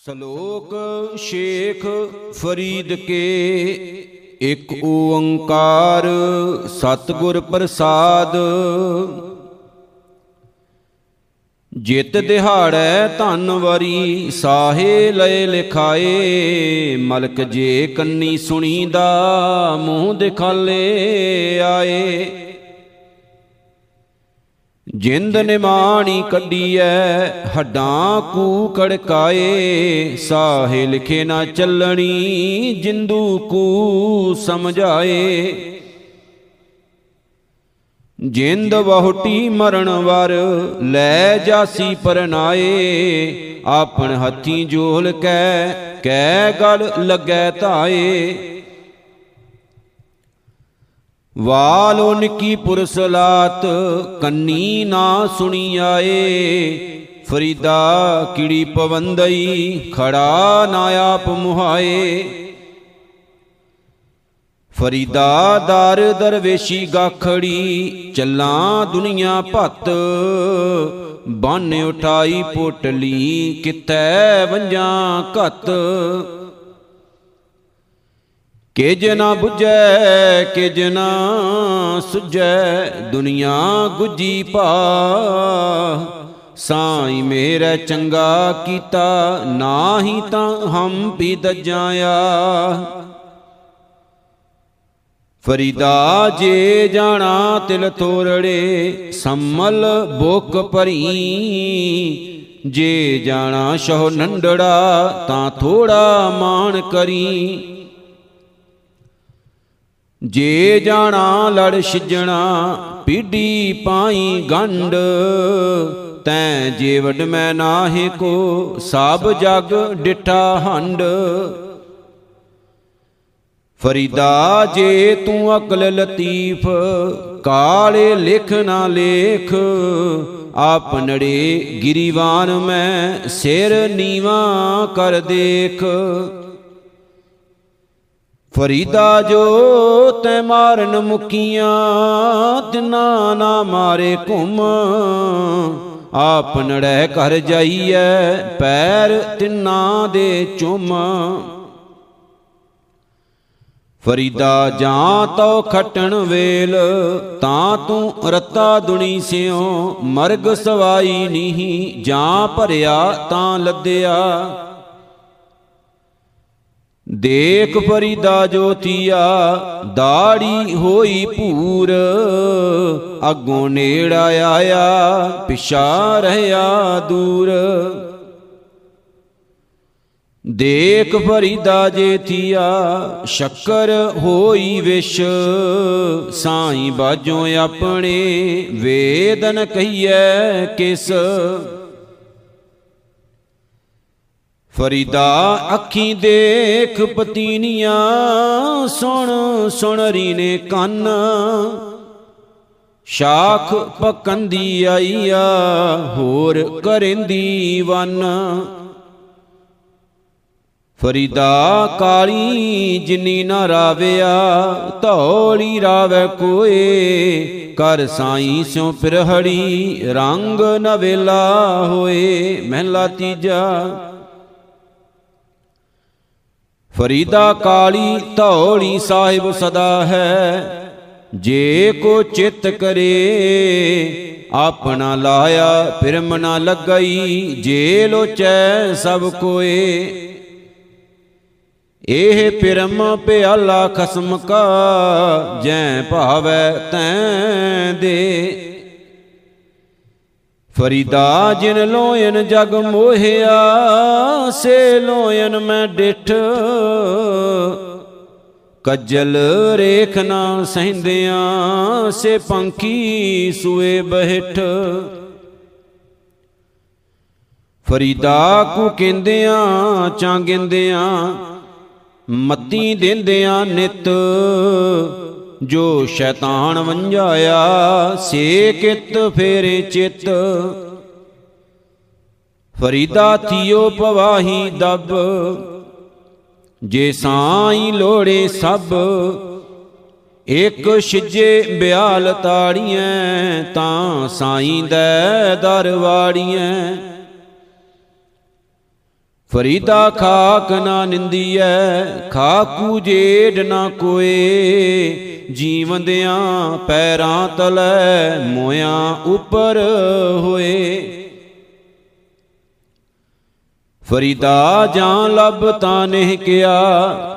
ਸ਼ਲੋਕ ਸ਼ੇਖ ਫਰੀਦ ਕੇ ਇੱਕ ਓੰਕਾਰ ਸਤਿਗੁਰ ਪ੍ਰਸਾਦ। ਜਿਤ ਦਿਹਾੜੈ ਧਨ ਵਰੀ ਸਾਹੇ ਲਏ ਲਿਖਾਏ, ਮਲਕ ਜੇ ਕੰਨੀ ਸੁਣੀਦਾ ਮੂੰਹ ਦਿਖਾਲੇ ਆਏ। ਜਿੰਦ ਨਿਮਾਣੀ ਕੱਢੀਐ ਹੱਡਾਂ ਕੂ ਕੜਕਾਏ ਸਾਹੇ ਲਿਖੇ ਨਾ ਚੱਲਣੀ ਜਿੰਦੂ ਕੂ ਸਮਝਾਏ। ਜਿੰਦ ਬਹੁਟੀ ਮਰਨ ਵਰ ਲੈ ਜਾਸੀ ਪਰਨਾਏ। ਆਪਣ ਹੱਥੀ ਜੋਲ ਕੈ ਕੈ ਗਲ ਲੱਗੈ ਧਾਏ। ਵਾਲੋ ਨਿੱਕੀ ਪੁਰਸਲਾਤ, ਕੰਨੀ ਨਾ ਸੁਣੀ ਆਏ ਫਰੀਦਾ ਕਿੜੀ ਪਵੰਦਈ, ਖੜਾ ਨਾ ਆਪ ਮੁਹਾਏ। ਫਰੀਦਾ ਦਰ ਦਰਵੇਸ਼ੀ ਗਾਖੜੀ, ਚੱਲਾਂ ਦੁਨੀਆ ਭੱਤ। ਬੰਨ ਉਠਾਈ ਪੋਟਲੀ ਕਿਤੈ ਵੰਜਾਂ ਘਤ। ਕਿਜ ਨਾ 부ਜੈ ਕਿਜ ਨਾ ਸੁਜੈ ਦੁਨੀਆ ਗੁਜੀ ਭਾ ਸਾਈ ਮੇਰਾ ਚੰਗਾ ਕੀਤਾ, ਨਾਹੀ ਤਾਂ ਹਮ ਵੀ ਦਜਾਇਆ। ਫਰੀਦਾ ਜੇ ਜਾਣਾ, ਤਿਲ ਤੋਰੜੇ, ਸੰਮਲ ਬੋਕ ਭਰੀ। ਜੇ ਜਾਣਾ, ਸ਼ਹੁ ਨੰਡੜਾ, ਤਾਂ ਥੋੜਾ ਮਾਣ ਕਰੀ। ਜੇ ਜਾਣਾ ਲੜ ਛਿਜਣਾ ਪੀੜੀ ਪਾਈ ਗੰਡ ਤੈ ਜੇ ਵਡ ਮੈਂ ਨਾਹੇ ਕੋ, ਸਭ ਜਗ ਡਿਠਾ ਹੰਡ ਫਰੀਦਾ ਜੇ ਤੂੰ ਅਕਲ ਲਤੀਫ, ਕਾਲੇ ਲਿਖ ਨਾ ਲੇਖ ਆਪਨੜੇ ਗਿਰੀਵਾਨ ਮੈਂ ਸਿਰ ਨੀਵਾ ਕਰ ਦੇਖ। ਫਰੀਦਾ ਜੋ ਤੈ ਮਾਰਨ ਮੁਕੀਆਂ ਤਿਨਾ ਨਾ ਮਾਰੇ ਘੁੰਮ। ਆਪਨੜੇ ਘਰ ਜਾਈਐ, ਪੈਰ ਤਿੰਨਾ ਦੇ ਚੁੰਮ। ਫਰੀਦਾ ਜਾਂ ਤੋ ਖਟਣ ਵੇਲ, ਤਾਂ ਤੂੰ ਰਤਾ ਦੁਣੀ ਸਿਓ ਮਰਗ ਸਵਾਈ ਨਹੀਂ, ਜਾਂ ਭਰਿਆ ਤਾਂ ਲੱਦਿਆ। ਦੇਖ ਫਰੀਦਾ ਜੋਤੀਆ, ਦਾੜੀ ਹੋਈ ਭੂਰ। ਅੱਗੋਂ ਨੇੜਾ ਆਇਆ, ਪਿਛਾ ਰਹਿਆ ਦੂਰ। ਦੇਖ ਫਰੀਦਾ ਜੇਥੀਆ ਸ਼ੱਕਰ ਹੋਈ ਵਿਸ਼। ਸਾਈ ਬਾਜੋਂ ਆਪਣੇ ਵੇਦਨ ਕਹੀਐ ਕਿਸ। ਫਰੀਦਾ ਅੱਖੀ ਦੇਖ ਪਤੀਨੀਆਂ, ਸੁਣ ਸੁਣ ਰੀਨੇ ਕੰਨ। ਸ਼ਾਖ ਪਕੰਦੀ ਆਈਆ, ਹੋਰ ਕਰੇਂਦੀ ਵਨ। ਫਰੀਦਾ ਕਾਲੀ ਜਿਨੀ ਨਾ ਰਾਵਿਆ, ਧੌਲੀ ਰਾਵੇ ਕੋਏ। ਕਰ ਸਾਈ ਸਿਉ ਪਿਰਹੜੀ, ਰੰਗ ਨਵੇਲਾ ਹੋਏ, ਮਹਿਲਾ ਤੀਜਾ। ਫਰੀਦਾ ਕਾਲੀ ਧੌਲੀ ਸਾਹਿਬ ਸਦਾ ਹੈ। ਜੇ ਕੋ ਚਿਤ ਕਰੇ, ਆਪਣਾ ਲਾਇਆ ਫਿਰਮ ਨਾ ਲੱਗਈ, ਜੇ ਲੋਚੈ ਸਭ ਕੋਏ। ਇਹ ਪਿਰਮ ਪਿਆਲਾ ਖਸਮ ਕਾ, ਜੈ ਭਾਵੈ ਤੈ ਦੇ। ਫਰੀਦਾ ਜਿਨ ਲੋਇਨ ਜਗ ਮੋਹਿਆ, ਸੇ ਲੋਇਨ ਮੈਂ ਡਿਠ। ਕੱਜਲ ਰੇਖ ਨਾ ਸਹਿੰਦਿਆਂ, ਸੇ ਪੰਖੀ ਸੂਏ ਬਹਿਠ। ਫਰੀਦਾ ਕੂ ਕਹਿੰਦਿਆਂ ਚਾਂਗਿੰਦਿਆਂ ਮੱਤੀ ਦਿੰਦਿਆਂ ਨਿਤ। ਜੋ ਸ਼ੈਤਾਨ ਵੰਝਾਇਆ ਸੇ ਕਿਤ ਫੇਰੇ ਚਿਤ। ਫਰੀਦਾ ਥੀਓ ਪਵਾਹੀ ਦਬ, ਜੇ ਸਾਈ ਲੋੜੇ ਸਭ। ਇਕ ਛਿਜੇ ਬਿਆਲ ਤਾੜੀਆਂ ਤਾਂ ਸਾਈਂ ਦੇ ਦਰਵਾੜੀਆਂ ਫਰੀਦਾ ਖਾਕ ਨਾ ਨਿੰਦੀਐ, ਖਾਕੂ ਜੇਡ ਨਾ ਕੋਏ। ਜੀਵੰਦਿਆਂ ਪੈਰਾਂ ਤਲੇ ਮੋਇਆਂ ਉੱਪਰ ਹੋਏ। ਫਰੀਦਾ ਜਾਂ ਲੱਭ ਤਾਂ ਨਹੀਂ ਕਿਆ,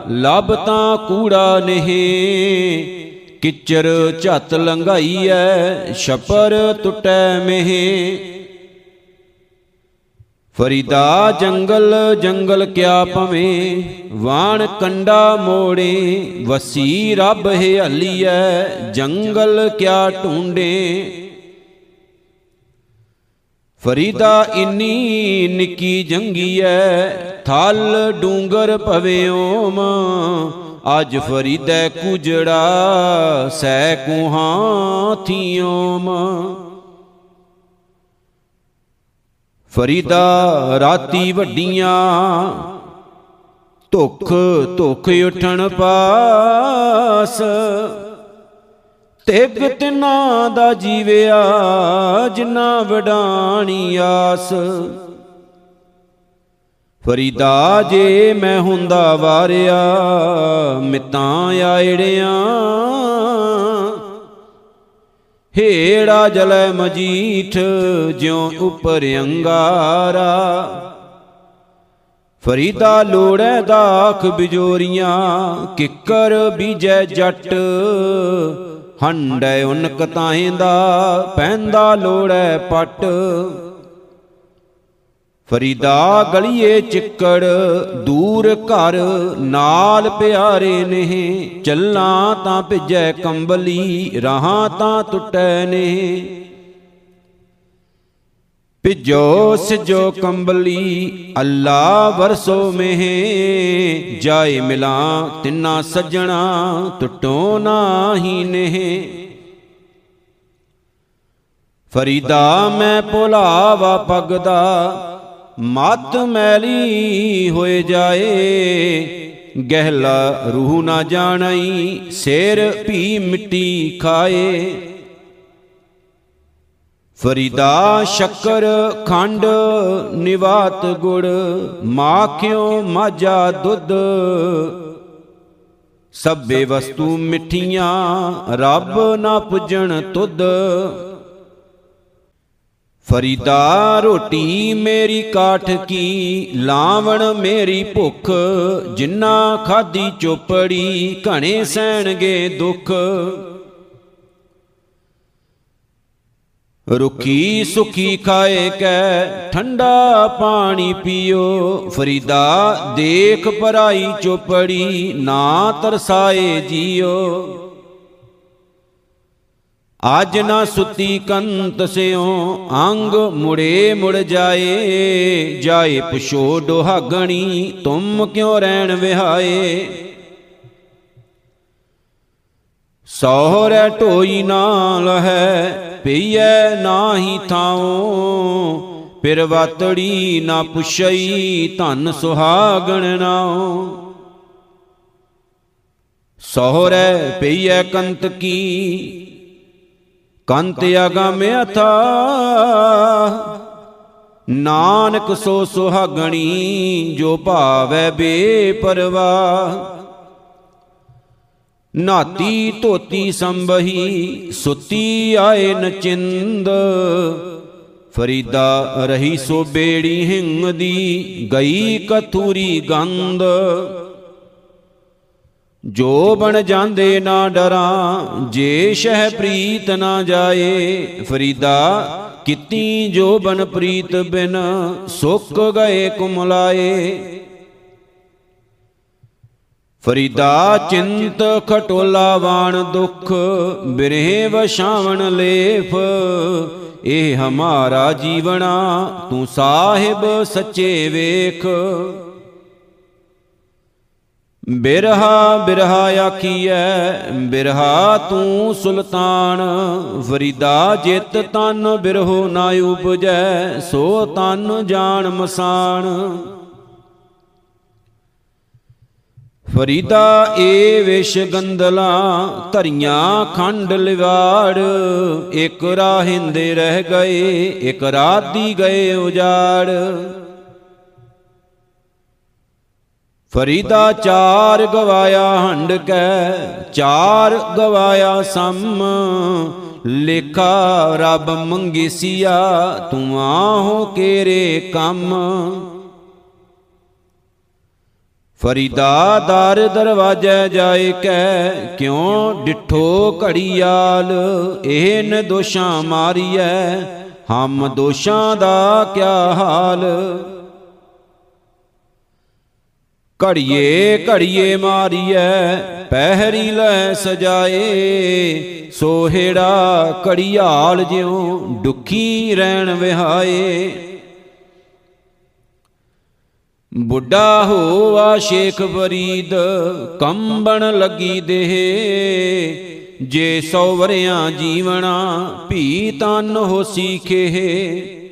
ਲੱਭ ਤਾਂ ਕੂੜਾ ਨਹੀਂ। ਕਿਚਰ ਝੱਤ ਲੰਘਾਈਐ ਛਪਰ ਟੁੱਟੈ ਮਹਿ। ਫਰੀਦਾ ਜੰਗਲ ਜੰਗਲ ਕਿਆ ਭਵੇਂ? ਵਾਣ ਕੰਡਾ ਮੋੜੇ, ਵਸੀ ਰੱਬ ਹਲੀਐ, ਜੰਗਲ ਕਿਆ ਢੂੰਡੇ? ਫਰੀਦਾ ਇੰਨੀ ਨਿੱਕੀ ਜੰਗੀਐ, ਥਲ ਡੂੰਗਰ ਭਵਿਓਮ ਅੱਜ ਫਰੀਦੈ ਕੁਜੜਾ ਸੈ ਕੁਹਾਂ ਥੀਓਮ ਫਰੀਦਾ ਰਾਤੀ ਵੱਡੀਆਂ, ਧੁਖ ਧੁਖ ਉਠਣ ਪਾਸ। ਤਿਗ ਤਿਨਾ ਦਾ ਜੀਵਿਆ, ਜਿਨਾ ਵਡਾਣੀ ਆਸ। ਫਰੀਦਾ ਜੇ ਮੈਂ ਹੁੰਦਾ ਵਾਰਿਆ, ਮਿਤਾਂ ਆਇੜਿਆਂ ਹੇੜਾ ਜਲੈ ਮਜੀਠ ਜਿਉ ਉਪਰ ਅੰਗਾਰਾ। ਫਰੀਦਾ ਲੋੜੈ ਦਾਖ ਬਿਜੋਰੀਆਂ, ਕਿੱਕਰ ਬੀਜੈ ਜੱਟ। ਹੰਡੈ ਉਨਕ ਤਾਹੇਂਦਾ ਪੈਂਦਾ ਲੋੜੈ ਪਟ। ਫਰੀਦਾ ਗਲੀਏ ਚਿੱਕੜ, ਦੂਰ ਘਰ, ਨਾਲ ਪਿਆਰੇ ਨੇ ਚੱਲਾਂ ਤਾਂ ਭਿਜੈ ਕੰਬਲੀ, ਰਹਾ ਤਾਂ ਟੁੱਟੈ ਨੇ ਭਿਜੋ, ਸਿਜੋ ਕੰਬਲੀ, ਅੱਲਾ ਵਰਸੋ ਮਹਿ। ਜਾਏ ਮਿਲਾਂ, ਤਿੰਨਾ ਸੱਜਣਾ, ਟੁੱਟੋ ਨਾਹੀ ਨਹਿ। ਫਰੀਦਾ ਮੈਂ ਭੁਲਾਵਾ ਪਗਦਾ ਮਤ ਮੈਲੀ ਹੋਏ ਜਾਏ, ਗਹਿਲਾ ਰੂਹ ਨਾ ਜਾਣਈ, ਸਿਰ ਭੀ ਮਿੱਟੀ ਖਾਏ। ਫਰੀਦਾ ਸ਼ੱਕਰ ਖੰਡ ਨਿਵਾਤ ਗੁੜ ਮਾਖਿਓ ਮਾਜਾ ਦੁੱਧ? ਸਭੇ ਵਸਤੂ ਮਿੱਠੀਆਂ, ਰੱਬ ਨਾ ਪੁੱਜਣ ਤੁਧ। ਫਰੀਦਾ ਰੋਟੀ ਮੇਰੀ ਕਾਠ ਕੀ, ਲਾਵਣ ਮੇਰੀ ਭੁੱਖ, ਜਿੰਨਾ ਖਾਦੀ ਚੋਪੜੀ, ਘਣੇ ਸਹਿਣਗੇ ਦੁੱਖ। ਰੁਖੀ ਸੁਖੀ ਖਾਏ ਕੈ, ਠੰਡਾ ਪਾਣੀ ਪੀਓ। ਫਰੀਦਾ ਦੇਖ ਪਰਾਈ ਚੋਪੜੀ, ਨਾ ਤਰਸਾਏ ਜੀਓ। ਅੱਜ ਨਾ ਸੁਤੀ ਕੰਤ ਸਿਓ ਅੰਗ ਮੁੜੇ ਮੁੜ ਜਾਏ। ਜਾਏ ਪੁਛੋ ਡੋਹਾਗਣੀ, ਤੁਮ ਕਿਉ ਰਹਿਣ ਵਿਹਾਏ? ਸੋਹਰੇ ਢੋਈ ਨਾਲ ਹੈ ਪਈਐ ਨਾਹੀ ਥਾਉ। ਫਿਰ ਵਾਤੜੀ ਨਾ ਪੁਛਈ, ਧਨ ਸੁਹਾਗਣ ਨਾਉ। ਸੋਹਰੇ ਪਈਐ ਕੰਤ ਕੀ ਕੰਤ ਅਗਮ ਅਥਾ। ਨਾਨਕ ਸੋ ਸੁਹਾਗਣੀ, ਜੋ ਭਾਵੈ ਬੇਪਰਵਾ ਨਾਤੀ ਧੋਤੀ ਸੰਭਹੀ, ਸੁਤੀ ਆਏ ਨਚਿੰਦ। ਫਰੀਦਾ ਰਹੀ ਸੋ ਬੇੜੀ ਹਿੰਗ ਦੀ ਗਈ ਕਥੂਰੀ ਗੰਧ। ਜੋ ਬਣ ਜਾਂਦੇ ਨਾ ਡਰਾਂ, ਜੇ ਸ਼ਹਿ ਪ੍ਰੀਤ ਨਾ ਜਾਏ, ਫਰੀਦਾ ਕਿਤੀ ਜੋ ਬਨ ਪ੍ਰੀਤ ਬਿਨ, ਸੁੱਕ ਗਏ ਕੁਮਲਾਏ। ਫਰੀਦਾ ਚਿੰਤ ਖਟੋਲਾ ਵਾਣ ਦੁਖ ਬਿਰਹਿ ਵਸ਼ਾਵਣ ਲੇਫ ਇਹ ਹਮਾਰਾ ਜੀਵਣਾ, ਤੂੰ ਸਾਹਿਬ ਸੱਚੇ ਵੇਖ। ਬਿਰਹਾ ਬਿਰਹਾ ਆਖੀਐ, ਬਿਰਹਾ ਤੂੰ ਸੁਲਤਾਨ ਫਰੀਦਾ ਜਿਤ ਤਨ ਬਿਰਹੋ ਨਾ ਉਪਜੈ, ਸੋ ਤਨ ਜਾਣ ਮਸਾਨ। ਫਰੀਦਾ ਏ ਵਿਸ਼ ਗੰਦਲਾ ਧਰੀਆਂ ਖੰਡ ਲਿਵਾੜ, ਇਕ ਰਾਹਿੰਦੇ ਰਹਿ ਗਏ, ਇਕ ਰਾਤੀ ਗਏ ਉਜਾੜ। ਫਰੀਦਾ ਚਾਰ ਗਵਾਇਆ ਹੰਡ ਕੈ, ਚਾਰ ਗਵਾਇਆ ਸਮ। ਲੇਖਾ, ਰੱਬ ਮੰਗੇਸੀਆ ਤੂੰ ਆਹੋ ਕੇਰੇ ਕੰਮ। ਫਰੀਦਾ ਦਰ ਦਰਵਾਜੇ ਜਾਏ ਕੈ, ਕਿਉ ਡਿਠੋ ਘੜੀਆਲ? ਇਹ ਨ ਦੋਸ਼ਾਂ ਮਾਰੀਐ, ਹਮ ਦੋਸ਼ਾਂ ਦਾ ਕਿਆ ਹਾਲ? ਘੜੀਏ ਘੜੀਏ ਮਾਰੀਐ ਪਹਿਰੀ ਲੈ ਸਜਾਏ। ਸੋਹੇੜਾ ਘੜੀਆਲ ਜਿਉ ਦੁਖੀ ਰਹਿਣ ਵਿਹਾਏ। ਬੁੱਢਾ ਹੋਆ ਸ਼ੇਖ ਫਰੀਦ ਕੰਬਣ ਲੱਗੀ ਦੇਹ। ਜੇ ਸੌ ਵਰਿਆਂ ਜੀਵਣਾ ਭੀ ਤਨ ਹੋਸੀ ਖੇਹ।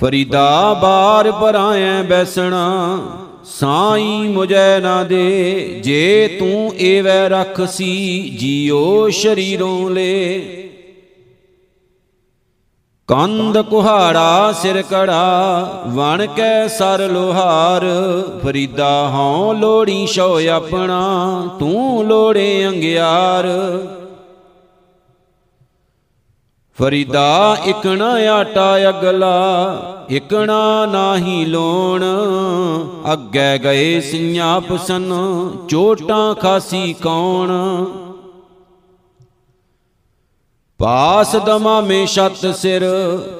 ਫਰੀਦਾ ਬਾਰ ਪਰਾਇਐ ਬੈਸਣਾ, ਸਾਈ ਮੁਝੈ ਨਾ ਦੇ, ਜੇ ਤੂੰ ਏਵੈ ਰਖਸੀ ਜੀਓ ਸ਼ਰੀਰੋਂ ਲੇ। ਕੰਦ ਕੁਹਾੜਾ, ਸਿਰ ਕੜਾ, ਵਣ ਕੈ ਸਰ ਲੋਹਾਰ, ਫਰੀਦਾ ਹਉ ਲੋੜੀ ਸ਼ੋ ਆਪਣਾ, ਤੂੰ ਲੋੜੇ ਅੰਗਿਆਰ। ਫਰੀਦਾ ਇਕਣਾ ਆਟਾ ਅਗਲਾ, ਇਕਣਾ ਨਾਹੀ ਲੋਣ। ਅੱਗੇ ਗਏ ਸਿੰਘਾਂ ਪਸਨ ਚੋਟਾਂ ਖਾਸੀ ਕੌਣ? ਪਾਸ ਦਮਾ ਮੇ ਛਤ ਸਿਰ,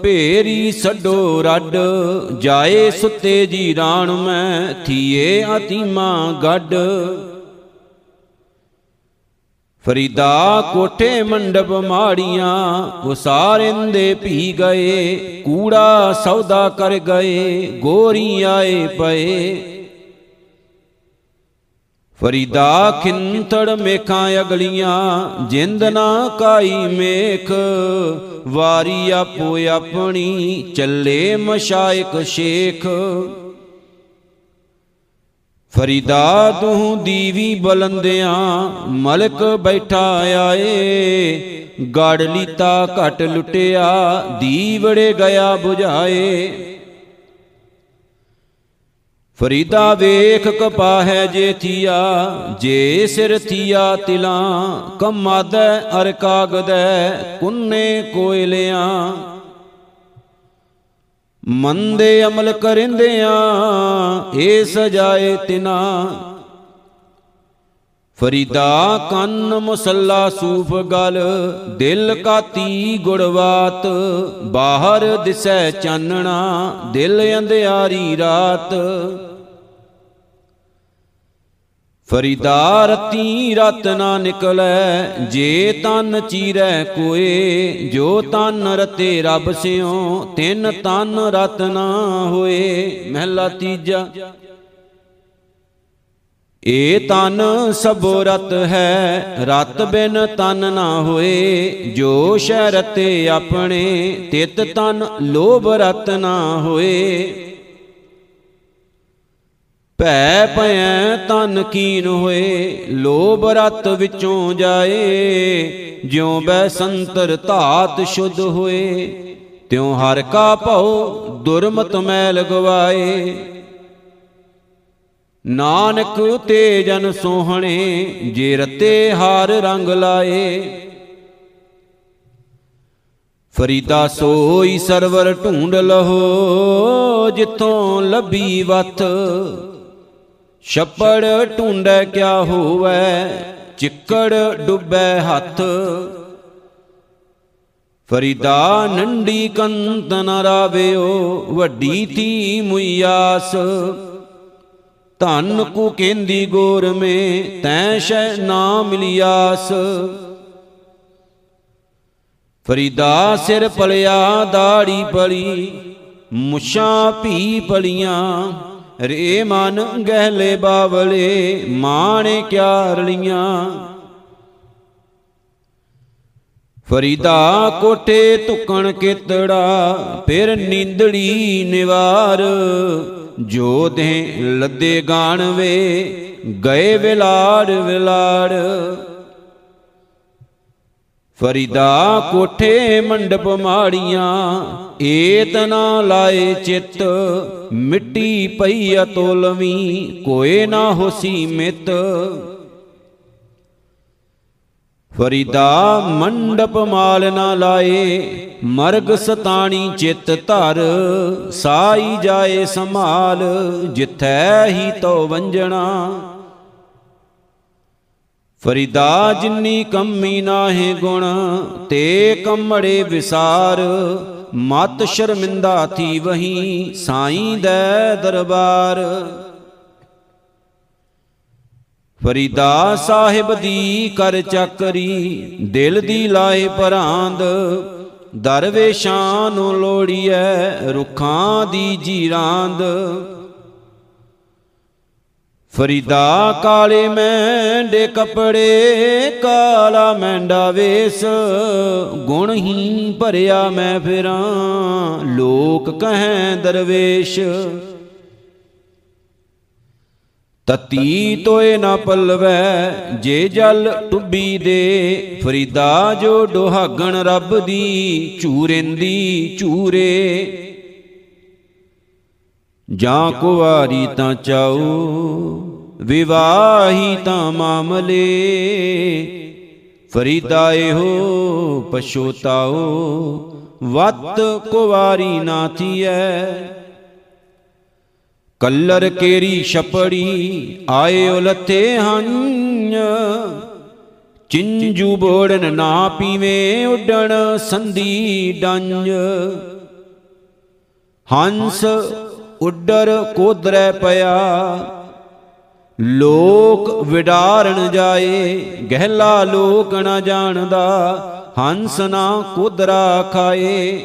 ਭੇਰੀ ਛੱਡੋ ਰੱਡ। ਜਾਏ ਸੁੱਤੇ ਜੀ ਰਾਣ ਮੈਂ, ਥੀਏ ਆਤੀਮਾ ਗੱਡ। ਫਰੀਦਾ ਕੋਠੇ ਮੰਡਪ ਮਾੜੀਆਂ ਉਸਾਰਿੰਦੇ ਭੀ ਗਏ, ਕੂੜਾ ਸੌਦਾ ਕਰ ਗਏ, ਗੋਰੀ ਆਏ ਪਏ। ਫਰੀਦਾ ਖਿੰਤੜ ਮੇਖਾਂ ਅਗਲੀਆਂ, ਜਿੰਦ ਨਾ ਕਾਈ ਮੇਖ, ਵਾਰੀ ਆਪੋ ਆਪਣੀ, ਚੱਲੇ ਮਸ਼ਾਇਕ ਸ਼ੇਖ। ਫਰੀਦਾ ਤੂੰ ਦੀਵੀ ਬਲੰਦਿਆਂ, ਮਲਕ ਬੈਠਾ ਆਏ। ਗੜ ਲੀਤਾ ਘਟ ਲੁੱਟਿਆ, ਦੀਵੜੇ ਗਿਆ 부ਝਾਏ ਫਰੀਦਾ ਵੇਖ ਕਪਾਹੈ ਜੇ ਥੀਆ, ਜੇ ਸਿਰ ਥੀਆ ਤਿਲਾਂ ਕਮਾਦੈ ਅਰ ਕਾਗਦੈ, ਕੁੰਨੇ ਕੋਇਲਿਆਂ। ਮੰਦੇ ਅਮਲ ਕਰਿੰਦਿਆਂ, ਏ ਸਜਾਏ ਤਿਨਾ। ਫਰੀਦਾ ਕੰਨ ਮੁਸੱਲਾ ਸੂਫ ਗਲ, ਦਿਲ ਕਾਤੀ ਗੁੜਵਾਤ, ਬਾਹਰ ਦਿਸੈ ਚਾਨਣਾ, ਦਿਲ ਅੰਧਿਆਰੀ ਰਾਤ। ਫਰੀਦਾ ਰਤੀ ਰਤ ਨਾ ਨਿਕਲੈ, ਜੇ ਤਨ ਚੀਰੈ ਕੋਏ, ਜੋ ਤਨ ਰਤੇ ਰੱਬ ਸਿਓ ਤਿੰਨ ਤਨ ਰਤ ਨਾ ਹੋਏ। ਮਹਿਲਾ ਤੀਜਾ, ਏ ਤਨ ਸਭੋ ਰਤ ਹੈ, ਰਤ ਬਿਨ ਤਨ ਨਾ ਹੋਏ। ਜੋ ਸ਼ੈ ਰਤੇ ਆਪਣੇ, ਤਿਤ ਤਨ ਲੋਭ ਰਤ ਨਾ ਹੋਏ। ਭੈ ਭੈ ਤਨ ਕੀਨ ਹੋਏ, ਲੋਭ ਰਤ ਵਿੱਚੋਂ ਜਾਏ। ਜਿਉ ਬੈ ਸੰਤਰ ਧਾਤ ਸ਼ੁੱਧ ਹੋਏ, ਤਿਉ ਹਰ ਕਾ ਭਉ ਦੁਰਮਤ ਮੈਲ ਗਵਾਏ। ਨਾਨਕ ਤੇ ਜਨ ਸੋਹਣੇ, ਜੇ ਰਤੇ ਹਾਰ ਰੰਗ ਲਾਏ। ਫਰੀਦਾ ਸੋਈ ਸਰਵਰ ਢੂੰਡ ਲਹੋ, ਜਿੱਥੋਂ ਲੱਭੀ ਵਤ ਛੱਪੜ ਢੂੰਡੈ ਕਿਆ ਹੋਵੈ, ਚਿੱਕੜ ਡੁੱਬੈ ਹੱਥ। ਫਰੀਦਾ ਨੰਡੀ ਕੰਤ ਨ ਰਾਵਿਓ, ਵੱਡੀ ਥੀ ਮੁਈਆਸ ਧਨ ਕੋ ਕੇਂਦੀ ਗੋਰ ਮੇ, ਤੈ ਸ਼ੈ ਨਾ ਮਿਲਿਆਸ ਫਰੀਦਾ ਸਿਰ ਪਲਿਆ, ਦਾੜੀ ਪਲੀ, ਮੁਛਾਂ ਭੀ ਪਲੀਆਂ। ਰੇ ਮਨ ਗਹਿਲੇ ਬਾਵਲੇ, ਮਾਣੇ ਕਿਆ ਰਲੀਆਂ ਫਰੀਦਾ ਕੋਠੇ ਧੁਕਣ ਕਿਤੜਾ, ਫਿਰ ਨੀਂਦੜੀ ਨਿਵਾਰ। ਜੋ ਦੇ ਲੱਦੇ ਗਾਣ ਵੇ ਗਏ ਵਿਲਾੜ ਵਿਲਾੜ। ਫਰੀਦਾ ਕੋਠੇ ਮੰਡਪ ਮਾੜੀਆਂ, ਏਤ ਨਾ ਲਾਏ ਚਿੱਤ, ਮਿੱਟੀ ਪਈ ਅਤੋਲਵੀਂ ਕੋਏ ਨਾ ਹੋਸੀ ਮਿਤ। ਫਰੀਦਾ ਮੰਡਪ ਮਾਲ ਨਾ ਲਾਏ, ਮਰਗ ਸਤਾਣੀ ਚਿੱਤ ਧਰ, ਸਾਈ ਜਾਏ ਸੰਭਾਲ, ਜਿਥੈ ਹੀ ਤੋ ਵੰਜਣਾ। ਫਰੀਦਾ ਜਿਨੀ ਕੰਮੀ ਨਾਹੇ ਗੁਣ, ਤੇ ਕੰਮੜੇ ਵਿਸਾਰ। ਮਤ ਸ਼ਰਮਿੰਦਾ ਥੀ ਵਹੀ, ਸਾਈਂ ਦੇ ਦਰਬਾਰ। ਫਰੀਦਾ ਸਾਹਿਬ ਦੀ ਕਰ ਚੱਕਰੀ, ਦਿਲ ਦੀ ਲਾਏ ਪਰਾਂਦ ਦਰਵੇਸ਼ਾਂ ਨੂੰ ਲੋੜੀਐ, ਰੁੱਖਾਂ ਦੀ ਜੀਰਾਂਦ। ਫਰੀਦਾ ਕਾਲੇ ਮੈਂਡੇ ਕਪੜੇ, ਕਾਲਾ ਮੈਂਡਾ ਵੇਸ। ਗੁਣ ਹੀ ਭਰਿਆ ਮੈਂ ਫਿਰਾਂ, ਲੋਕ ਕਹੈ ਦਰਵੇਸ਼। ਤਤੀ ਤੋਏ ਨਾ ਪਲਵੈ, ਜੇ ਜਲ ਟੁੱਬੀ ਦੇ। ਫਰੀਦਾ ਜੋ ਡੋਹਾਗਣ ਰੱਬ ਦੀ, ਝੂਰਿੰਦੀ ਝੂਰੇ। ਜਾਂ ਕੁਵਾਰੀ ਤਾਂ ਚਾਉ ਵਿਵਾਹੀ ਤਾਂ ਮਾਮਲੇ, ਫਰੀਦਾ ਇਹੋ ਪਛੋਤਾਓ ਵਤ ਕੁਵਾਰੀ ਨਾ ਥੀਐ। ਕੱਲਰ ਕੇਰੀ ਛਪੜੀ ਆਏ ਉਲਥੇ ਹਨ ਚਿੰਜੂ ਬੋੜਨ ਨਾ ਪੀਵੇਂ ਉੱਡਣ ਸੰਧੀ ਡੰਜ। ਹੰਸ ਉੱਡਰ ਕੋਦਰੈ ਪਿਆ ਲੋਕ ਵਿਡਾਰਨ ਜਾਏ, ਗਹਿਲਾ ਲੋਕ ਨਾ ਜਾਣਦਾ, ਹੰਸ ਨਾ ਕੋਦਰਾ ਖਾਏ।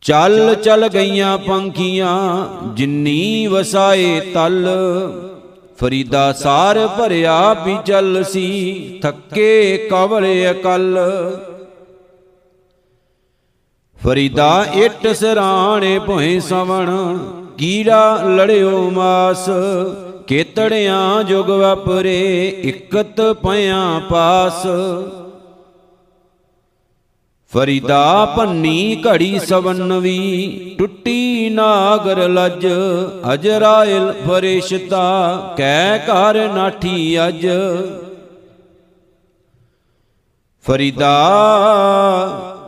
ਚੱਲ ਚੱਲ ਗਈਆਂ ਪੰਖੀਆਂ, ਜਿੰਨੀ ਵਸਾਏ ਤਲ। ਫਰੀਦਾ ਸਾਰ ਭਰਿਆ ਵੀ ਚੱਲ ਸੀ, ਥੱਕੇ ਕਵਲ ਅਕਲ। ਫਰੀਦਾ ਇੱਟ ਸਰਾਣੇ ਭੋਏ ਸਵਣ ਕੀੜਾ ਲੜਿਓ ਮਾਸ, ਕੇਤੜਿਆਂ ਜੁਗ ਵਾਪਰੇ, ਇਕਤ ਪਿਆਂ ਪਾਸ। ਫਰੀਦਾ ਭੰਨੀ ਘੜੀ ਸਵਨਵੀ, ਟੁੱਟੀ ਨਾਗਰ ਲੱਜ, ਅਜਰਾਇਲ ਫਰਿਸ਼ਤਾ, ਕਹਿ ਘਰ ਨਾਠੀ ਅਜ। ਫਰੀਦਾ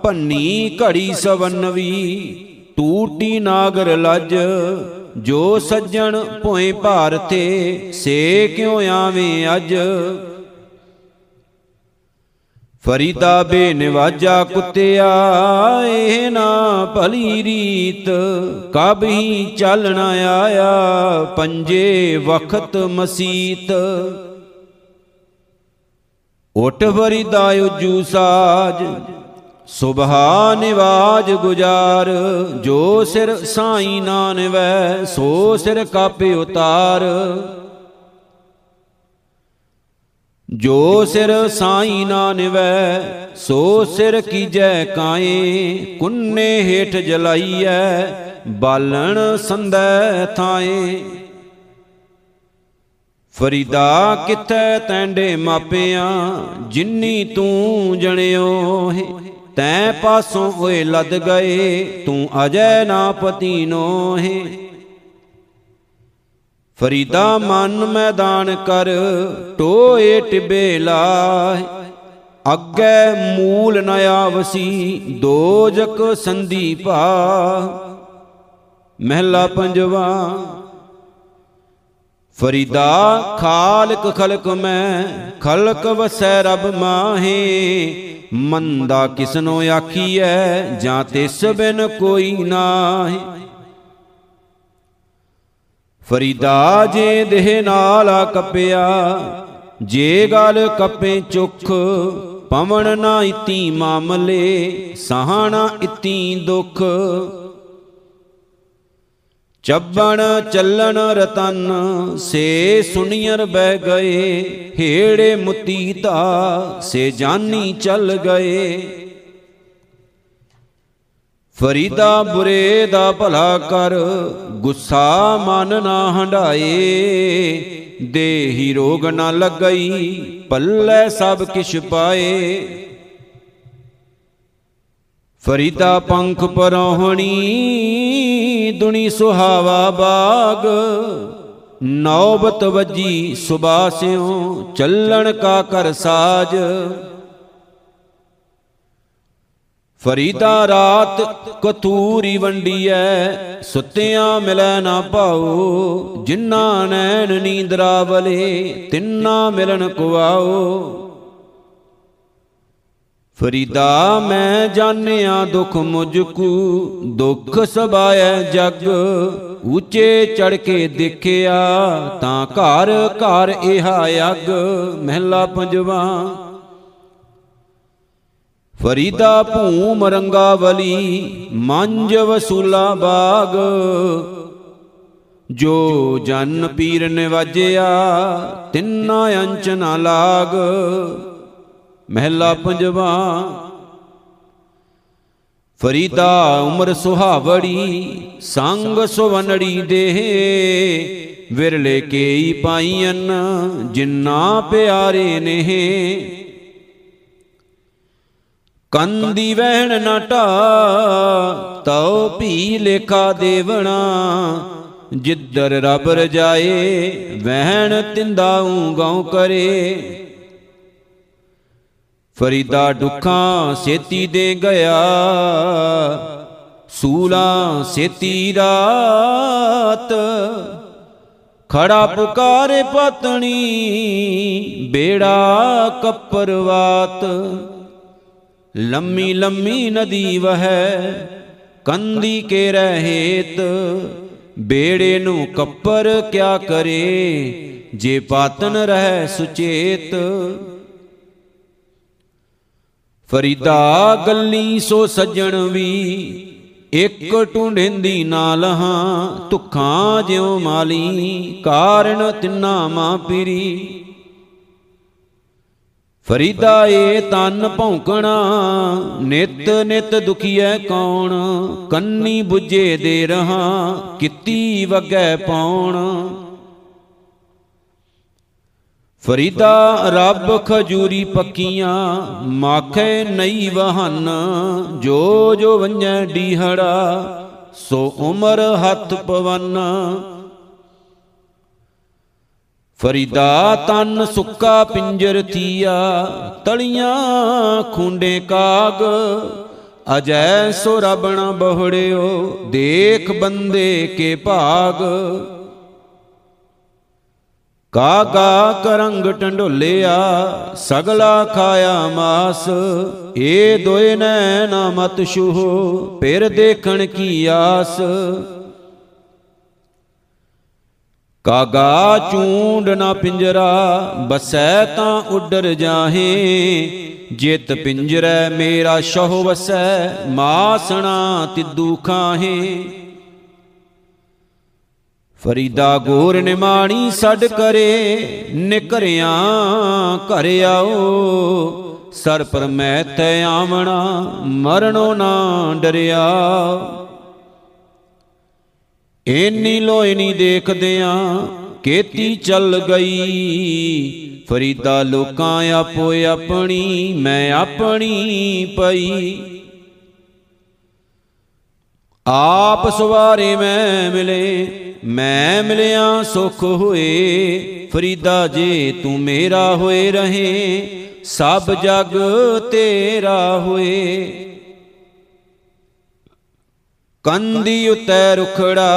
ਭੰਨੀ ਘੜੀ ਸਵਨਵੀ ਟੂਟੀ ਨਾਗਰ ਲੱਜ, ਜੋ ਸੱਜਣ ਭੋਏ ਭਾਰਤੇ, ਸੇ ਕਿਉ ਆਵੇਂ ਅਜ? ਫਰੀਦਾ ਬੇਨਵਾਜਾ ਕੁੱਤਿਆ, ਇਹ ਨਾ ਭਲੀ ਰੀਤ ਕਬਹੀ ਚੱਲਣਾ ਆਇਆ ਪੰਜੇ ਵਖਤ ਮਸੀਤ। ਉਠ ਫਰੀਦਾ ਉਜੂ ਸਾਜ ਸੁਬਹਾ ਨਿਵਾਜ ਗੁਜਾਰ, ਜੋ ਸਿਰ ਸਾਈ ਨਾਨਵੈ ਸੋ ਸਿਰ ਕਾਪੇ ਉਤਾਰ। ਜੋ ਸਿਰ ਸਾਈ ਨਾ ਨਿਵੈ ਸੋ ਸਿਰ ਕੀਜੈ ਕਾਏ, ਕੁੰਨੇ ਹੇਠ ਜਲਾਈਐ, ਬਾਲਣ ਸੰਦੈ ਥਾਏ। ਫਰੀਦਾ ਕਿਥੈ ਤੈਂਡੇ ਮਾਪਿਆਂ, ਜਿੰਨੀ ਤੂੰ ਜਣਿਓ ਹੈ। ਤੈ ਪਾਸੋਂ ਹੋਏ ਲੱਦ ਗਏ, ਤੂੰ ਅਜੈ ਨਾ ਪਤੀ ਨੋ ਹੈ ਫਰੀਦਾ ਮਨ ਮੈਦਾਨ ਕਰ, ਟੋਏ ਟਿਬੇ ਲਾਹ। ਅੱਗੇ ਮੂਲ ਨ ਆਵਸੀ, ਦੋਜਕ ਸੰਧੀ ਭਾ ਮਹਿਲਾ ਪੰਜਵਾ, ਫਰੀਦਾ ਖਾਲਕ ਖਲਕ ਮੈਂ, ਖਲਕ ਵਸੈ ਰਬ ਮਾਹੇ। ਮੰਦਾ ਕਿਸਨੋ ਆਖੀਐ, ਜਾਂ ਤਿਸ ਬਿਨ ਕੋਈ ਨਾਹੀ। ਫਰੀਦਾ ਜੇ ਦੇਹ ਨਾਲ ਕਪਿਆ, ਜੇ ਗਲ ਕਪੇ ਚੁਖ, ਪਵਨ ਨਾ ਇਤੀ ਮਾਮਲੇ ਸਹਾਣਾ ਇਤੀ ਦੁਖ। ਚੱਬਣ ਚੱਲਣ ਰਤਨ, ਸੇ ਸੁਨੀਅਰ ਬਹਿ ਗਏ, ਹੇੜੇ ਮੁਤੀ ਧਾ, ਸੇ ਜਾਨੀ ਚੱਲ ਗਏ। ਫਰੀਦਾ ਬੁਰੇ ਦਾ ਭਲਾ ਕਰ, ਗੁੱਸਾ ਮਨ ਨਾ ਹੰਡਾਏ ਦੇਹੀ ਰੋਗ ਨਾ ਲੱਗਈ, ਪੱਲੇ ਸਭ ਕਿਛ ਪਾਏ। ਫਰੀਦਾ ਪੰਖ ਪਰੋਹਣੀ ਦੁਨੀ ਸੁਹਾਵਾ ਬਾਗ, ਨੌਬਤ ਵੱਜੀ ਸੁਬਾਸਿਓ ਚੱਲਣ ਕਾ ਕਰ ਸਾਜ। ਫਰੀਦਾ ਰਾਤ ਕਤੂਰੀ ਵੰਡੀਐ, ਸੁੱਤਿਆਂ ਮਿਲੈ ਨਾ ਪਾਓ ਜਿਨ੍ਹਾਂ ਨੈਣ ਨੀਂਦਰਾ ਵਲੇ ਤਿੰਨਾ ਮਿਲਣ ਕੁਆਓ ਫਰੀਦਾ ਮੈਂ ਜਾਣਿਆ ਦੁਖ ਮੁਝ ਕੂ ਦੁਖ ਸਬਾਇ ਜਗ, ਉੱਚੇ ਚੜ ਕੇ ਦੇਖਿਆ ਤਾਂ ਘਰ ਘਰ ਇਹਾ ਅਗ, ਮਹਿਲਾ ਪੰਜਵਾ। ਫਰੀਦਾ ਭੂਮ ਰੰਗਾਵਲੀ ਮੰਜ ਵਸੂਲਾ ਬਾਗ, ਜੋ ਜਨ ਪੀਰ ਨਿਵਾਜਿਆ, ਤਿੰਨਾ ਅੰਚ ਨਾ ਲਾਗ। ਮਹਿਲਾ ਪੰਜਵਾ, ਫਰੀਦਾ ਉਮਰ ਸੁਹਾਵੜੀ, ਸੰਗ ਸੁਵਨੜੀ ਦੇਹ ਵਿਰਲੇ ਕੇਈ ਪਾਈਨ ਜਿੰਨਾ ਪਿਆਰੇ ਨੇ। ਕੰਦੀ ਵਹਿਣ ਨਾ ਢਾ, ਤਉ ਭੀ ਲੇਖਾ ਦੇਵਣਾ ਜਿੱਦਰ ਰਬ ਰਜਾਏ ਵਹਿਣ ਤਿੰਦਾਉ ਗਉ ਕਰੇ। ਫਰੀਦਾ ਦੁੱਖਾਂ ਸੇਤੀ ਦੇ ਗਿਆ, ਸੂਲਾ ਸੇਤੀ ਰਾਤ। ਖੜਾ ਪੁਕਾਰੇ ਪਤਣੀ ਬੇੜਾ ਕੱਪਰਵਾਤ ਲੰਮੀ ਲੰਮੀ ਨਦੀ ਵਹੈ, ਕੰਦੀ ਕੇ ਰਹੇਤ। ਬੇੜੇ ਨੂੰ ਕੱਪਰ ਕਿਆ ਕਰੇ, ਜੇ ਪਾਤਨ ਰਹਿ ਸੁਚੇਤ। ਫਰੀਦਾ ਗੱਲੀ ਸੋ ਸੱਜਣ ਵੀ ਇੱਕ ਟੁੰਡਿੰਦੀ ਨਾਲ ਹਾਂ ਤੁਖਾਂ ਜਿਉ ਮਾਲੀ, ਕਾਰਨ ਤਿੰਨਾ ਮਾਂ ਪੀਰੀ। ਫਰੀਦਾ ਏ ਤਨ ਭੌਂਕਣਾ, ਨਿਤ ਨਿਤ ਦੁਖੀਐ ਕੌਣ? ਕੰਨੀ 부ਜੇ ਦੇ ਰਹਾ, ਕਿਤੀ ਵਗੈ ਪੌਣ ਫਰੀਦਾ ਰੱਬ ਖਜੂਰੀ ਪੱਕੀਆਂ, ਮਾਖੇ ਨਈ ਵਹਨ, ਜੋ ਜੋ ਵੰਜੈ ਡੀਹੜਾ, ਸੋ ਉਮਰ ਹੱਥ ਪਵਨ। ਫਰੀਦਾ ਤਨ ਸੁੱਕਾ ਪਿੰਜਰ ਥੀਆ, ਤਲੀਆਂ ਖੁੰਡੇ ਕਾਗ, ਅਜੈ ਸੋ ਰਬਣ ਬਹੁੜਿਓ, ਦੇਖ ਬੰਦੇ ਕੇ ਭਾਗ। ਕਾਗਾ ਕਰੰਗ ਟੰਡੋਲਿਆ, ਸਗਲਾ ਖਾਇਆ ਮਾਸ। ਏ ਦੋਏ ਨੈ ਨਾ ਮਤ ਛੂਹ ਫਿਰ ਦੇਖਣ ਕੀ ਆਸ। ਕਾਗਾ ਚੂੰਡ ਨਾ ਪਿੰਜਰਾ, ਬਸੈ ਤਾਂ ਉੱਡਰ ਜਾਹੇ। ਜਿਤ ਪਿੰਜਰੈ ਮੇਰਾ ਸ਼ਹੁ ਵਸੈ, ਮਾਸਣਾ ਤਿੱਦੂ ਖਾਹੇ। ਫਰੀਦਾ ਗੋਰ ਨਿਮਾਣੀ ਛੱਡ ਕਰੇ, ਨਿਕਰਿਆ ਘਰ ਆਓ। ਸਰ ਪਰ ਮੈਂ ਤੈ ਆਵਣਾ ਮਰਨੋ ਨਾ ਡਰਿਆ। ਏਨੀ ਲੋਏ ਨਹੀਂ ਦੇਖਦਿਆਂ ਕੇਤੀ ਚੱਲ ਗਈ। ਫਰੀਦਾ ਲੋਕਾਂ ਆਪੋ ਆਪਣੀ, ਮੈਂ ਆਪਣੀ ਪਈ। ਆਪ ਸਵਾਰੇ ਮੈਂ ਮਿਲੇ, ਮੈਂ ਮਿਲਿਆ ਸੁਖ ਹੋਏ। ਫਰੀਦਾ ਜੇ ਤੂੰ ਮੇਰਾ ਹੋਏ ਰਹੇ, ਸਭ ਜਗ ਤੇਰਾ ਹੋਏ। ਕੰਦੀ ਉਤੈ ਰੁਖੜਾ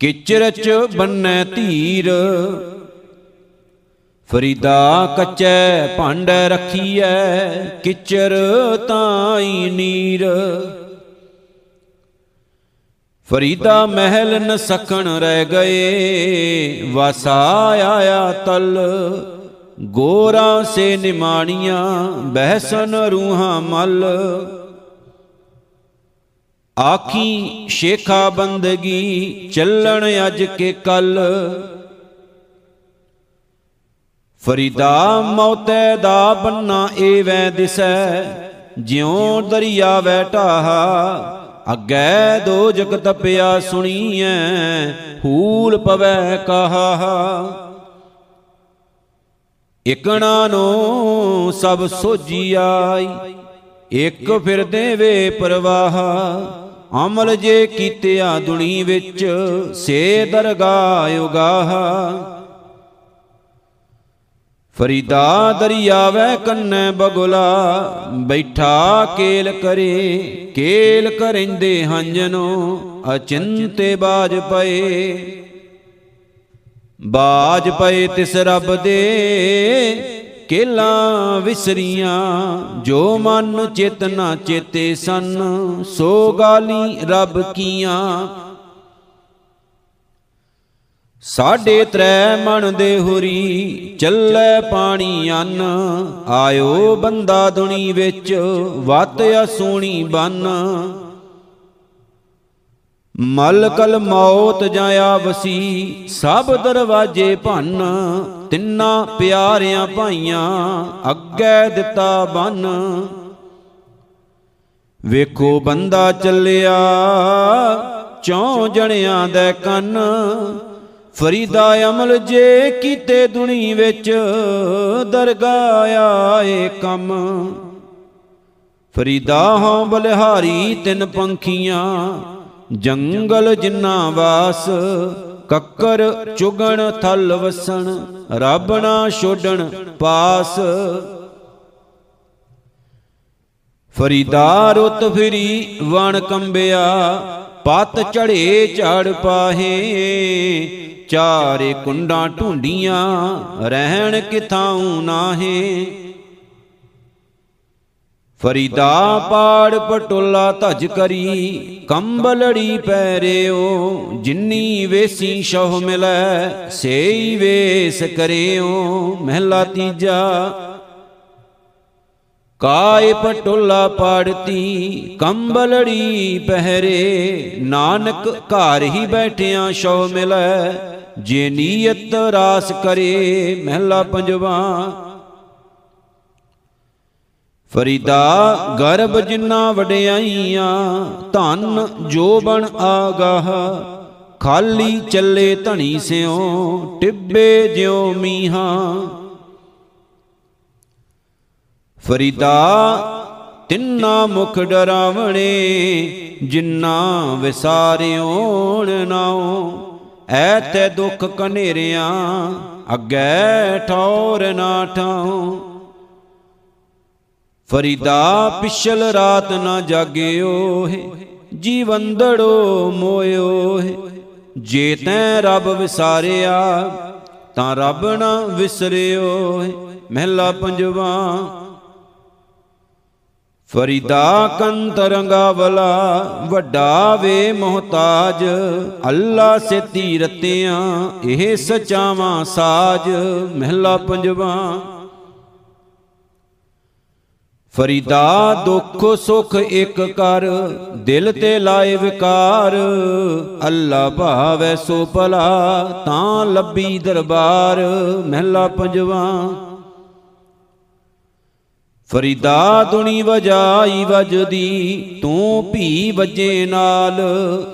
ਕਿਚਰ ਚ ਬੰਨੈ ਧੀਰ। ਫਰੀਦਾ ਕੱਚੈ ਭਾਂਡ ਰਖੀਐ, ਕਿਚਰ ਤਾਈ ਨੀਰ। ਫਰੀਦਾ ਮਹਿਲ ਨ ਸਕਣ ਰਹਿ ਗਏ, ਵਾਸਾ ਆਇਆ ਤਲ। ਗੋਰਾ ਸੇ ਨਿਮਾਣੀਆਂ ਬਹਿਸਨ ਰੂਹਾਂ ਮਲ। ਆਖੀ ਸ਼ੇਖਾ ਬੰਦਗੀ ਚੱਲਣ ਅੱਜ ਕੇ ਕੱਲ। ਫਰੀਦਾ ਮੌਤੈ ਦਾ ਬੰਨਾ ਏਵੈ ਦਿਸੈ, ਜਿਉ ਦਰਿਆ ਵੈ ਢਾਹਾ। ਅੱਗੇ ਦੋ ਜਗ ਤਪਿਆ ਸੁਣੀਐ, ਹੂਲ ਪਵੈ ਕਹਾ। ਇਕਣਾ ਨੂੰ ਸਭ ਸੋਜੀ ਆਈ, ਇੱਕ ਫਿਰਦੇ ਵੇ ਪ੍ਰਵਾਹ। ਅਮਲ ਜੇ ਕੀਤਿਆ ਦੁਨੀ ਵਿੱਚ, ਸੇ ਦਰਗਾਹ ਉਗਾਹ। ਫਰੀਦਾ ਦਰਿਆਵੈ ਕੰਨੈ ਬਗੁਲਾ, ਬੈਠਾ ਕੇਲ ਕਰੇ, ਕੇਲ ਕਰਿੰਦੇ ਹੰਜਨੋ, ਅਚਿੰਤੇ ਬਾਜ ਪਏ। ਬਾਜ ਪਏ ਤਿਸ ਰੱਬ ਦੇ, ਕੇਲਾ ਵਿਸਰੀਆਂ, ਜੋ ਮਨ ਚਿਤ ਨਾ ਚੇਤੇ ਸਨ, ਸੋ ਗਾਲੀ ਰੱਬ ਕੀਆਂ। ਸਾਢੇ ਤ੍ਰੈ ਮਣ ਦੇ ਹੁਰੀ, ਚੱਲੇ ਪਾਣੀ ਅੰਨ। ਆਇਓ ਬੰਦਾ ਦੁਨੀ ਵਿੱਚ, ਵਤ ਅਸੂਣੀ ਬੰਨ। ਮਲ ਕਲ ਮੌਤ ਜਾਇਆ ਵਸੀ ਸਭ ਦਰਵਾਜੇ ਭੰਨ। ਤਿੰਨਾ ਪਿਆਰਿਆਂ ਭਾਈਆਂ, ਅੱਗੇ ਦਿੱਤਾ ਬੰਨ। ਵੇਖੋ ਬੰਦਾ ਚੱਲਿਆ, ਚੌ ਜਣਿਆਂ ਦੇ ਕੰਨ। ਫਰੀਦਾ ਅਮਲ ਜੇ ਕੀਤੇ ਦੁਨੀ ਵਿੱਚ, ਦਰਗਾਹ ਆਏ ਕੰਮ। ਫਰੀਦਾ ਹਾਂ ਬਲਿਹਾਰੀ ਤਿੰਨ ਪੰਖੀਆਂ, ਜੰਗਲ ਜਿੰਨਾ ਵਾਸ, ਕੱਕਰ ਚੁਗਣ ਥਲ ਵਸਣ, ਰੱਬ ਨਾ ਛੋਡਣ ਪਾਸ। ਫਰੀਦਾ ਰੁੱਤ ਫਿਰੀ ਵਣ ਕੰਬਿਆ, ਪਤ ਝੜੇ ਝੜ ਪਾਹੇ ਚਾਰੇ ਕੁੰਡਾਂ ਢੂੰਡੀਆਂ, ਰਹਿਣ ਕਿਥਾਉ ਨਾਹੇ? ਫਰੀਦਾ ਪਾੜ ਪਟੋਲਾ ਧਜ ਕਰੀ, ਕੰਬਲੜੀ ਪੈਰਿਓ, ਜਿੰਨੀ ਵੇਸੀ ਸ਼ਹ ਮਿਲੈ, ਸੇਈ ਵੇਸ ਕਰਿਓ, ਮਹਿਲਾ ਤੀਜਾ। ਕਾਇ ਪਟੋਲਾ ਪਾੜਤੀ, ਕੰਬਲੜੀ ਪਹਿਰੇ, ਨਾਨਕ ਘਰ ਹੀ ਬੈਠਿਆਂ ਸ਼ੋ ਮਿਲੈ ਜੇ ਨੀਅਤ ਰਾਸ ਕਰੇ ਮਹਿਲਾ ਪੰਜਵਾ। ਫਰੀਦਾ ਗਰਬ ਜਿੰਨਾ ਵਡਿਆਈਆਂ, ਧਨ ਜੋ ਬਣ ਆਗਾਹ, ਖਾਲੀ ਚੱਲੇ ਧਣੀ ਸਿਓ ਟਿੱਬੇ ਜਿਉ ਮੀਹਾਂ। ਫਰੀਦਾ ਤਿੰਨਾ ਮੁਖ ਡਰਾਵਣੇ, ਜਿੰਨਾ ਵਿਸਾਰਿਓਣ ਨਾਉ। ਐਤੇ ਦੁਖ ਕਨੇਰਿਆਂ ਅੱਗੇ ਠੌਰ ਨਾ ਠਾਉ। ਫਰੀਦਾ ਪਿਛਲ ਰਾਤ ਨਾ ਜਾਗਿਓ ਹੈ ਜੀਵੰਦੜੋ ਮੋਇਓ ਹੈ। ਜੇ ਤੈ ਰੱਬ ਵਿਸਾਰਿਆ, ਤਾਂ ਰੱਬ ਨਾ ਵਿਸਰਿਓ ਹੈ। ਮਹਿਲਾ ਪੰਜਵਾ ਫਰੀਦਾ ਕੰਤਰੰਗਾ ਵਲਾ ਵੱਡਾ ਵੇ ਮੁਹਤਾਜ। ਅੱਲਾ ਸੇ ਤੀਰਤਿਆਂ, ਇਹ ਸਚਾਵਾਂ ਸਾਜ। ਮਹਿਲਾ ਪੰਜਵਾ। ਫਰੀਦਾ ਦੁੱਖ ਸੁਖ ਇੱਕ ਕਰ, ਦਿਲ ਤੇ ਲਾਏ ਵਿਕਾਰ। ਅੱਲਾ ਭਾਵੈ ਸੋ ਭਲਾ, ਤਾਂ ਲੱਭੀ ਦਰਬਾਰ। ਮਹਿਲਾ ਪੰਜਵਾ। ਫਰੀਦਾ ਦੁਨੀ ਵਜਾਈ ਵਜਦੀ, ਤੂੰ ਭੀ ਵਜੇ ਨਾਲ।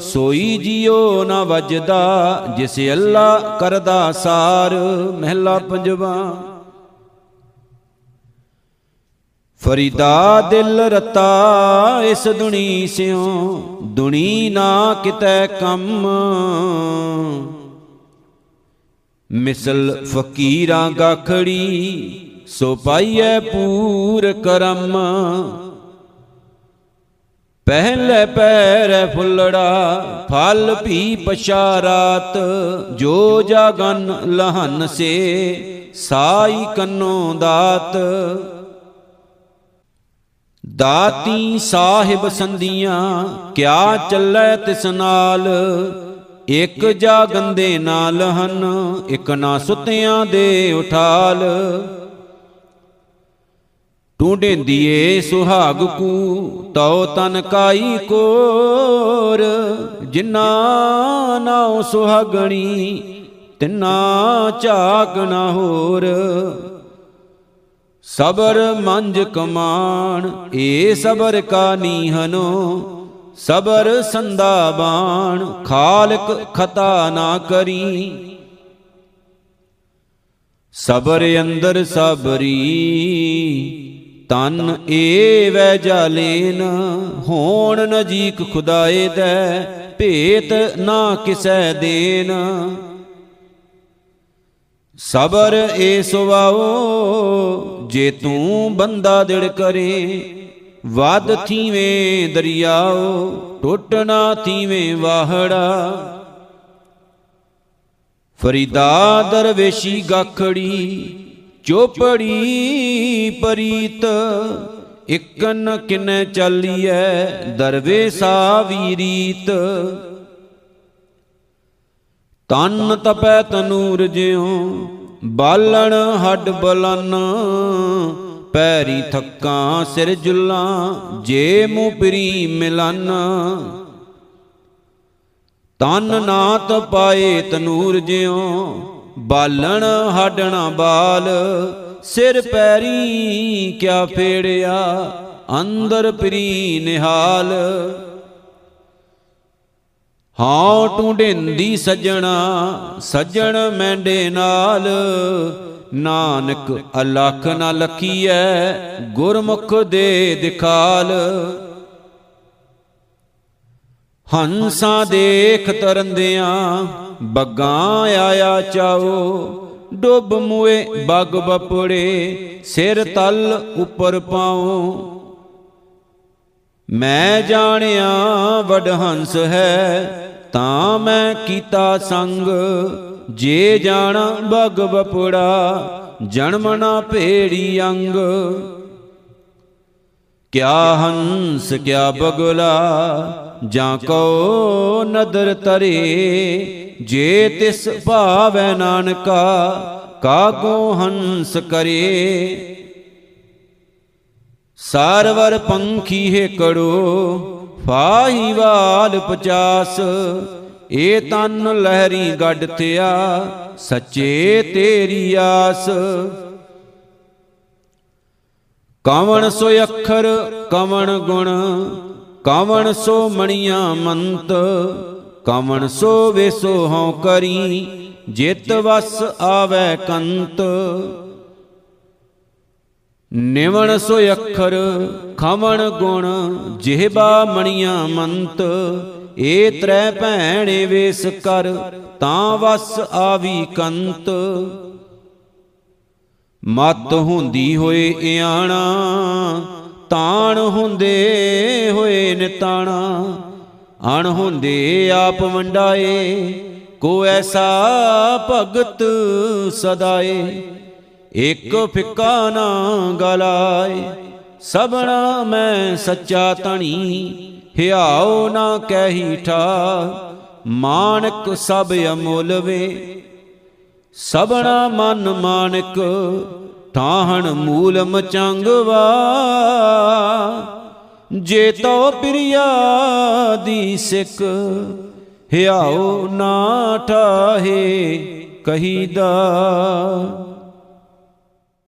ਸੋਈ ਜਿਉ ਨਾ ਵਜਦਾ, ਜਿਸ ਅੱਲਾ ਕਰਦਾ ਸਾਰ। ਮਹਿਲਾ ਪੰਜਵਾ। ਫਰੀਦਾ ਦਿਲ ਰਤਾ ਇਸ ਦੁਨੀ ਸਿਓ ਦੁਨੀ ਨਾ ਕਿਤੈ ਕੰਮ। ਮਿਸਲ ਫਕੀਰਾਂ ਗਾਖੜੀ ਸੋ ਪਾਈਐ ਪੂਰ ਕਰਮ। ਪਹਿਲੇ ਪੈਰ ਫੁੱਲੜਾ, ਫਲ ਭੀ ਪਛਾਰਾਤ, ਜੋ ਜਾਗਨ ਲਹਨ ਸੇ, ਸਾਈ ਕੰਨੋ ਦਾਤ। ਦਾਤੀ ਸਾਹਿਬ ਸੰਧੀਆਂ, ਕਿਆ ਚੱਲੈ ਤਿਸ ਨਾਲ? ਇਕ ਜਾ ਗੰਦੇ ਨਾਲ ਹਨ ਇਕ ਨਾ ਸੁਤਿਆਂ ਦੇ ਉਠਾਲ। ਟੂਡੇਂਦੀਏ ਸੁਹਾਗ ਕੂ ਤਉ ਤਨ ਕਾਈ ਕੋਰ। ਜਿਨਾ ਨਾਉ ਸੁਹਾਗਣੀ, ਤਿਨਾ ਝਾਕ ਨਾ ਹੋਰ। ਸਬਰ ਮੰਜ ਕਮਾਨ ਏ ਸਬਰ ਕਾ ਨੀਹਨੋ। ਸਬਰ ਸੰਦਾ ਬਾਣ, ਖਾਲਕ ਖਤਾ ਨਾ ਕਰੀ। ਸਬਰ ਅੰਦਰ ਸਬਰੀ ਤਨ ਏ ਵੈ ਜਾਲੇਨ, ਹੋਣ ਨਜੀਕ ਖੁਦਾਏ ਦੈ, ਭੇਤ ਨਾ ਕਿਸੈ ਦੇਨ। ਸਬਰ ਏ ਸੁਵਾਓ ਜੇ ਤੂੰ ਬੰਦਾ ਦਿੜ ਕਰੇ ਵਦ ਥੀਵੇਂ ਦਰਿਆਓ ਟੁੱਟਣਾ ਥੀਵੇਂ ਵਾਹੜਾ। ਫਰੀਦਾ ਦਰਵੇਸ਼ੀ ਗਾਖੜੀ ਚੋਪੜੀ ਪਰੀਤ, ਇਕਨ ਕਿਨੈ ਚੱਲੀਐ ਦਰਵੇਸਾ ਵੀਰੀਤ। ਤਨ ਤਪੈ ਤਨੂਰ ਜਿਉ, ਬਾਲਣ ਹੱਡ ਬਲਨ, ਪੈਰੀ ਥੱਕਾਂ ਸਿਰ ਜੁਲਾਂ, ਜੇ ਮੂੰ ਪਰੀ ਮਿਲਨ। ਤਨ ਨਾ ਤਪਾਏ ਤਨੂਰ ਜਿਉ ਬਾਲਣ ਹੱਡਣਾ ਬਾਲ, ਸਿਰ ਪੈਰੀ ਕਿਆ ਫੇੜਿਆ, ਅੰਦਰ ਪਰੀ ਨਿਹਾਲ। ਹਾਂ ਟੁੰਡਿੰਦੀ ਸਜਣਾ, ਸਜਣ ਮੈਂਡੇ ਨਾਲ। ਨਾਨਕ ਅਲਖ ਨਾ ਲਖੀਐ, ਗੁਰਮੁਖ ਦੇ ਦਿਖਾਲ। ਹੰਸਾਂ ਦੇਖ ਤਰੰਦਿਆਂ ਬੱਗਾਂ ਆਇਆ ਚਾਓ। ਡੁੱਬ ਮੂਏ ਬਗ ਬਪੜੇ, ਸਿਰ ਤਲ ਉੱਪਰ ਪਾਉ। ਮੈਂ ਜਾਣਿਆ ਵਡ ਹੰਸ ਹੈ, ਤਾਂ ਮੈਂ ਕੀਤਾ ਸੰਗ। ਜੇ ਜਾਣਾ ਬਗ ਬਪੜਾ, ਜਨਮ ਨਾ ਭੇੜੀ ਅੰਗ। ਕਿਆ ਹੰਸ, ਕਿਆ ਬਗਲਾ ਜਾਂ ਕੋ ਨਦਰ ਤਰੇ, ਜੇ ਤਿਸ ਭਾਵੈ ਨਾਨਕਾ ਕਾਗੋ ਹੰਸ ਕਰੇ। ਸਾਰਵਰ ਪੰਖੀ ਹੈ ਕੜੋ ਫਾਹੀਵਾਲ ਪਚਾਸ, ਏ ਤਨ ਲਹਿਰੀ ਗੱਡ ਥਿਆ, ਸੱਚੇ ਤੇਰੀ ਆਸ। ਕਵਣ ਸੋ ਅੱਖਰ, ਕਵਣ ਗੁਣ ਕਵਣ ਸੋ ਮਣੀਆਂ ਮੰਤ, ਕਵਣ ਸੋ ਵੇਸੋ ਹਉ ਕਰੀ, ਜਿਤ ਵਸ ਆਵੈ ਕੰਤ। ਨਿਵਣ ਸੋ ਅੱਖਰ, ਖਵਣ ਗੁਣ, ਜਿਹਬਾ ਮਣੀਆਂ ਮੰਤ। ਏ ਤਰੈ ਭੈਣੇ ਵੇਸ ਕਰ, ਤਾਂ ਵਸ ਆਵੀ ਕੰਤ। ਮਤ ਹੁੰਦੀ ਹੋਏ ਇਆਣਾ ਤਾਣ ਹੁੰਦੇ ਹੋਏ ਨਿਤਾਣਾ। ਅਣ ਹੁੰਦੇ ਆਪ ਵੰਡਾਏ, ਕੋ ਐਸਾ ਭਗਤ ਸਦਾਏ। ਇਕ ਫਿੱਕਾ ਨਾ ਗਲਾਏ ਸਭਨਾ ਮੈਂ ਸੱਚਾ ਤਣੀ ਹਿਆਉ ਨਾ ਕਹਿੀ ਠਾ, ਮਾਨਕ ਸਭ ਅਮੁੱਲ ਵੇ ਸਭਨਾ ਮਨ ਮਾਨਕ ਠਾਹਣ ਮੂਲ ਮਚੰਗਵਾ ਜੇ ਤੋ ਪ੍ਰਿਆ ਦੀ ਸਿੱਖ ਹਿਆਉ ਨਾ ਠਾਹੇ ਕਹੀਦਾ।